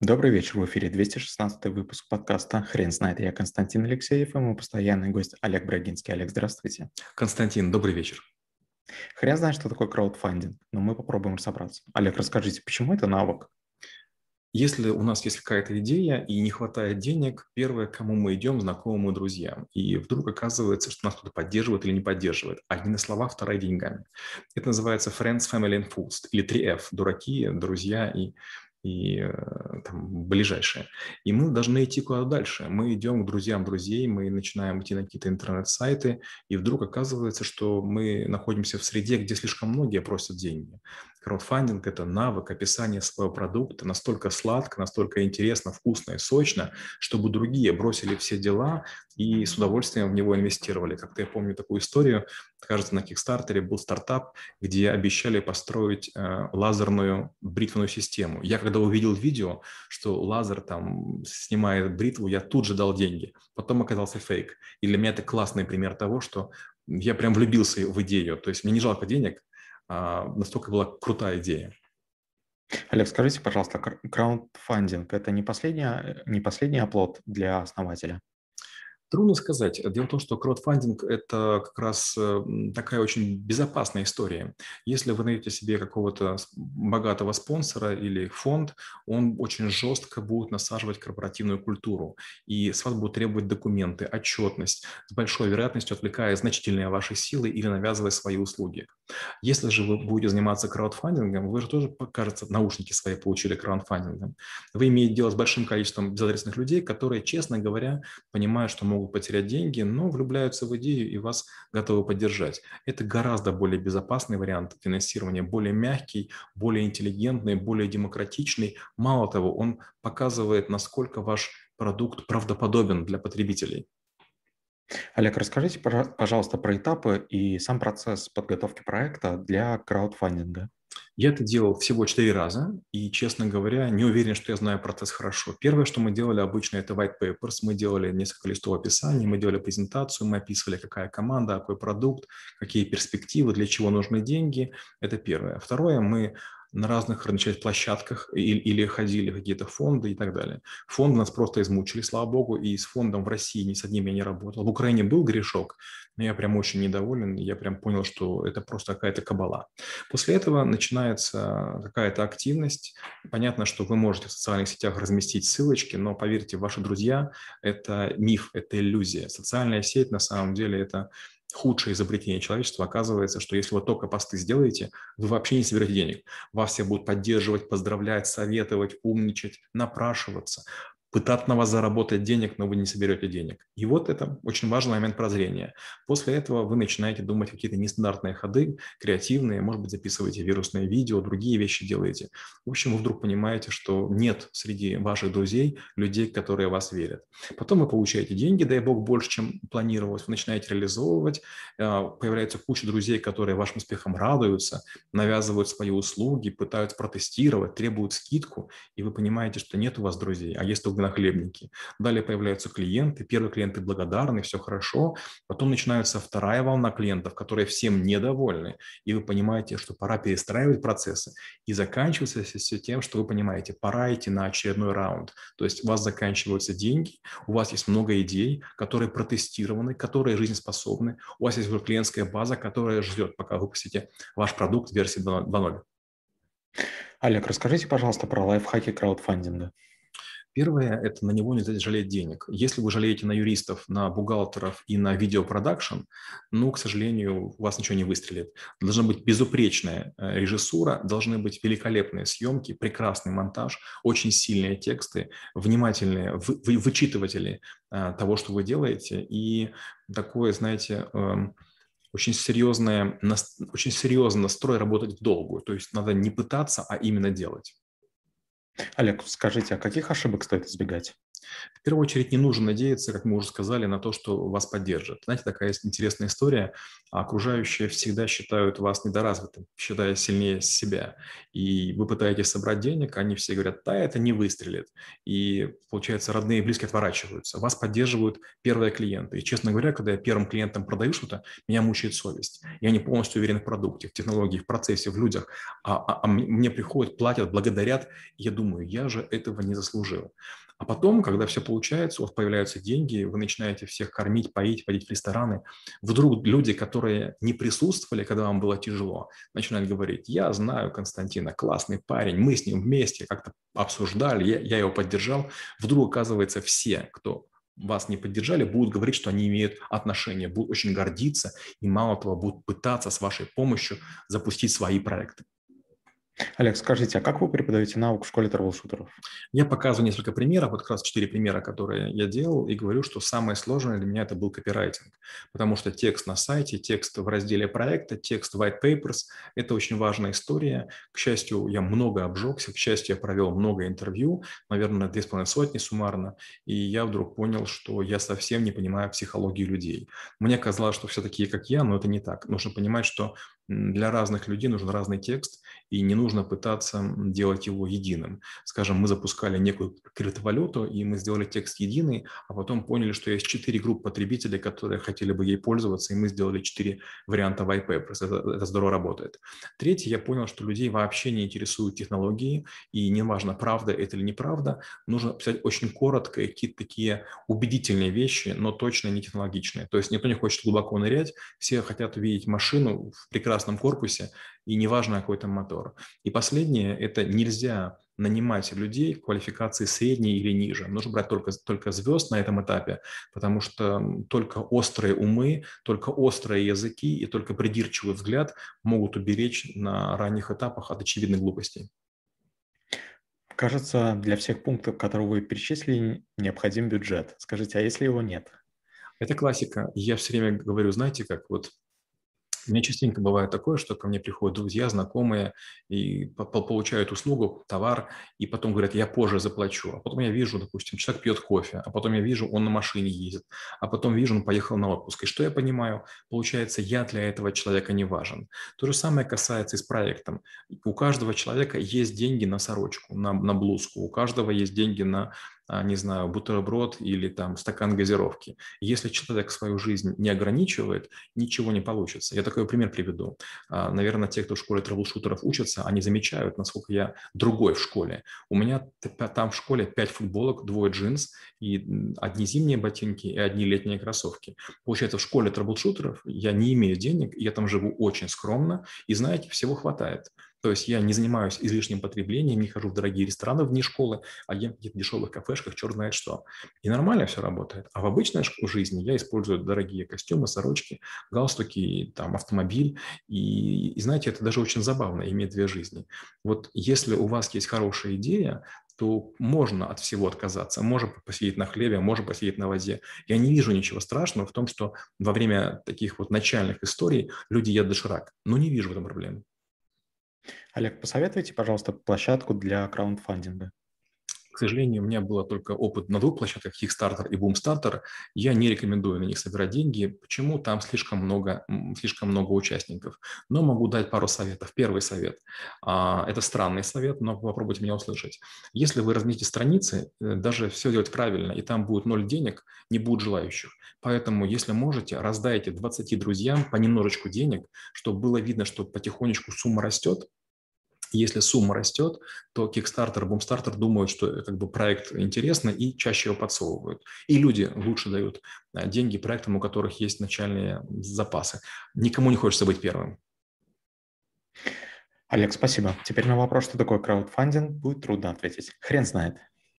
Добрый вечер, в эфире 216 выпуск подкаста «Хрен знает». Я Константин Алексеев и мой постоянный гость Олег Брагинский. Олег, здравствуйте. Константин, добрый вечер. Хрен знает, что такое краудфандинг, но мы попробуем разобраться. Олег, расскажите, почему это навык? Если у нас есть какая-то идея и не хватает денег, первое, к кому мы идем, знакомым и друзьям. И вдруг оказывается, что нас кто-то поддерживает или не поддерживает. Одни на слова, вторая деньгами. Это называется Friends, Family and Fools, или 3F – дураки, друзья и и э, там, ближайшие. И мы должны идти куда дальше. Мы идем к друзьям друзей, мы начинаем идти на какие-то интернет-сайты, и вдруг оказывается, что мы находимся в среде, где слишком многие просят деньги. Краудфандинг – это навык описания своего продукта настолько сладко, настолько интересно, вкусно и сочно, чтобы другие бросили все дела и с удовольствием в него инвестировали. Как-то я помню такую историю, кажется, на Кикстартере был стартап, где обещали построить э, лазерную бритвенную систему. Я когда увидел видео, что лазер там снимает бритву, я тут же дал деньги. Потом оказался фейк. И для меня это классный пример того, что я прям влюбился в идею. То есть мне не жалко денег, настолько была крутая идея. Олег, скажите, пожалуйста, краундфандинг – это не, последний, не последний оплот для основателя? Трудно сказать. Дело в том, что краудфандинг – это как раз такая очень безопасная история. Если вы найдете себе какого-то богатого спонсора или фонд, он очень жестко будет насаживать корпоративную культуру, и с вас будут требовать документы, отчетность, с большой вероятностью отвлекая значительные ваши силы или навязывая свои услуги. Если же вы будете заниматься краудфандингом, вы же тоже, кажется, наушники свои получили краудфандингом. Вы имеете дело с большим количеством безадресных людей, которые, честно говоря, понимают, что могут могут потерять деньги, но влюбляются в идею и вас готовы поддержать. Это гораздо более безопасный вариант финансирования, более мягкий, более интеллигентный, более демократичный. Мало того, он показывает, насколько ваш продукт правдоподобен для потребителей. Олег, расскажите, пожалуйста, про этапы и сам процесс подготовки проекта для краудфандинга. Я это делал всего четыре раза, и, честно говоря, не уверен, что я знаю процесс хорошо. Первое, что мы делали обычно, это white papers. Мы делали несколько листов описаний, мы делали презентацию, мы описывали, какая команда, какой продукт, какие перспективы, для чего нужны деньги. Это первое. Второе, мы на разных начать площадках или, или ходили какие-то фонды и так далее. Фонды нас просто измучили, слава богу, и с фондом в России ни с одним я не работал. В Украине был грешок, но я прям очень недоволен, я прям понял, что это просто какая-то кабала. После этого начинается какая-то активность. Понятно, что вы можете в социальных сетях разместить ссылочки, но поверьте, ваши друзья – это миф, это иллюзия. Социальная сеть на самом деле – это худшее изобретение человечества, оказывается, что если вы только посты сделаете, вы вообще не соберете денег. Вас все будут поддерживать, поздравлять, советовать, умничать, напрашиваться пытаться на вас заработать денег, но вы не соберете денег. И вот это очень важный момент прозрения. После этого вы начинаете думать какие-то нестандартные ходы, креативные, может быть, записываете вирусные видео, другие вещи делаете. В общем, вы вдруг понимаете, что нет среди ваших друзей людей, которые вас верят. Потом вы получаете деньги, дай бог, больше, чем планировалось, вы начинаете реализовывать, а, появляется куча друзей, которые вашим успехом радуются, навязывают свои услуги, пытаются протестировать, требуют скидку, и вы понимаете, что нет у вас друзей, а есть только на хлебнике. Далее появляются клиенты, первые клиенты благодарны, все хорошо. Потом начинается вторая волна клиентов, которые всем недовольны. И вы понимаете, что пора перестраивать процессы. И заканчивается все тем, что вы понимаете, пора идти на очередной раунд. То есть у вас заканчиваются деньги, у вас есть много идей, которые протестированы, которые жизнеспособны. У вас есть клиентская база, которая ждет, пока выпустите ваш продукт версии 2.0. Олег, расскажите, пожалуйста, про лайфхаки краудфандинга. Первое – это на него нельзя жалеть денег. Если вы жалеете на юристов, на бухгалтеров и на видеопродакшн, ну, к сожалению, у вас ничего не выстрелит. Должна быть безупречная э, режиссура, должны быть великолепные съемки, прекрасный монтаж, очень сильные тексты, внимательные вы, вы, вычитыватели э, того, что вы делаете, и такое, знаете, эм, очень серьезное, очень серьезный настрой работать в долгую. То есть надо не пытаться, а именно делать. Олег, скажите, а каких ошибок стоит избегать? В первую очередь не нужно надеяться, как мы уже сказали, на то, что вас поддержат. Знаете, такая интересная история. Окружающие всегда считают вас недоразвитым, считая сильнее себя. И вы пытаетесь собрать денег, они все говорят, да, это не выстрелит. И, получается, родные и близкие отворачиваются. Вас поддерживают первые клиенты. И, честно говоря, когда я первым клиентам продаю что-то, меня мучает совесть. Я не полностью уверен в продукте, в технологии, в процессе, в людях. А, а, а мне приходят, платят, благодарят. И я думаю, я же этого не заслужил. А потом, когда все получается, у вас появляются деньги, вы начинаете всех кормить, поить, водить в рестораны. Вдруг люди, которые не присутствовали, когда вам было тяжело, начинают говорить, я знаю Константина, классный парень, мы с ним вместе как-то обсуждали, я, я его поддержал. Вдруг, оказывается, все, кто вас не поддержали, будут говорить, что они имеют отношение, будут очень гордиться и, мало того, будут пытаться с вашей помощью запустить свои проекты. Олег, скажите, а как вы преподаете науку в школе трэблшутеров? Я показываю несколько примеров, вот как раз четыре примера, которые я делал, и говорю, что самое сложное для меня это был копирайтинг, потому что текст на сайте, текст в разделе проекта, текст white papers – это очень важная история. К счастью, я много обжегся, к счастью, я провел много интервью, наверное, две с половиной сотни суммарно, и я вдруг понял, что я совсем не понимаю психологии людей. Мне казалось, что все такие, как я, но это не так. Нужно понимать, что для разных людей нужен разный текст, и не нужно пытаться делать его единым. Скажем, мы запускали некую криптовалюту, и мы сделали текст единый, а потом поняли, что есть четыре группы потребителей, которые хотели бы ей пользоваться, и мы сделали четыре варианта white papers. Это, это здорово работает. Третье, я понял, что людей вообще не интересуют технологии, и неважно, правда это или неправда, нужно писать очень коротко какие-то такие убедительные вещи, но точно не технологичные. То есть никто не хочет глубоко нырять, все хотят увидеть машину в прекрасном красном корпусе, и неважно какой там мотор. И последнее – это нельзя нанимать людей в квалификации средней или ниже. Нужно брать только, только звезд на этом этапе, потому что только острые умы, только острые языки и только придирчивый взгляд могут уберечь на ранних этапах от очевидных глупостей. Кажется, для всех пунктов, которые вы перечислили, необходим бюджет. Скажите, а если его нет? Это классика. Я все время говорю, знаете, как вот у меня частенько бывает такое, что ко мне приходят друзья, знакомые и получают услугу, товар, и потом говорят, я позже заплачу. А потом я вижу, допустим, человек пьет кофе, а потом я вижу, он на машине ездит, а потом вижу, он поехал на отпуск. И что я понимаю? Получается, я для этого человека не важен. То же самое касается и с проектом. У каждого человека есть деньги на сорочку, на, на блузку, у каждого есть деньги на не знаю, бутерброд или там стакан газировки. Если человек свою жизнь не ограничивает, ничего не получится. Я такой пример приведу. А, наверное, те, кто в школе трэблшутеров учатся, они замечают, насколько я другой в школе. У меня там в школе пять футболок, двое джинс, и одни зимние ботинки, и одни летние кроссовки. Получается, в школе трэблшутеров я не имею денег, я там живу очень скромно, и, знаете, всего хватает. То есть я не занимаюсь излишним потреблением, не хожу в дорогие рестораны вне школы, а ем в дешевых кафешках, черт знает что. И нормально все работает. А в обычной жизни я использую дорогие костюмы, сорочки, галстуки, там, автомобиль. И, и знаете, это даже очень забавно, иметь две жизни. Вот если у вас есть хорошая идея, то можно от всего отказаться. Можно посидеть на хлебе, можно посидеть на воде. Я не вижу ничего страшного в том, что во время таких вот начальных историй люди едят доширак. Но не вижу в этом проблемы. Олег, посоветуйте, пожалуйста, площадку для краундфандинга. К сожалению, у меня был только опыт на двух площадках, Kickstarter и Boomstarter. Я не рекомендую на них собирать деньги. Почему? Там слишком много, слишком много участников. Но могу дать пару советов. Первый совет. А, это странный совет, но попробуйте меня услышать. Если вы разместите страницы, э, даже все делать правильно, и там будет ноль денег, не будет желающих. Поэтому, если можете, раздайте 20 друзьям по немножечку денег, чтобы было видно, что потихонечку сумма растет, если сумма растет, то Kickstarter, Boomstarter думают, что как бы проект интересный и чаще его подсовывают. И люди лучше дают э, деньги проектам, у которых есть начальные запасы. Никому не хочется быть первым. Олег, спасибо. Теперь на вопрос, что такое краудфандинг, будет трудно ответить. Хрен знает.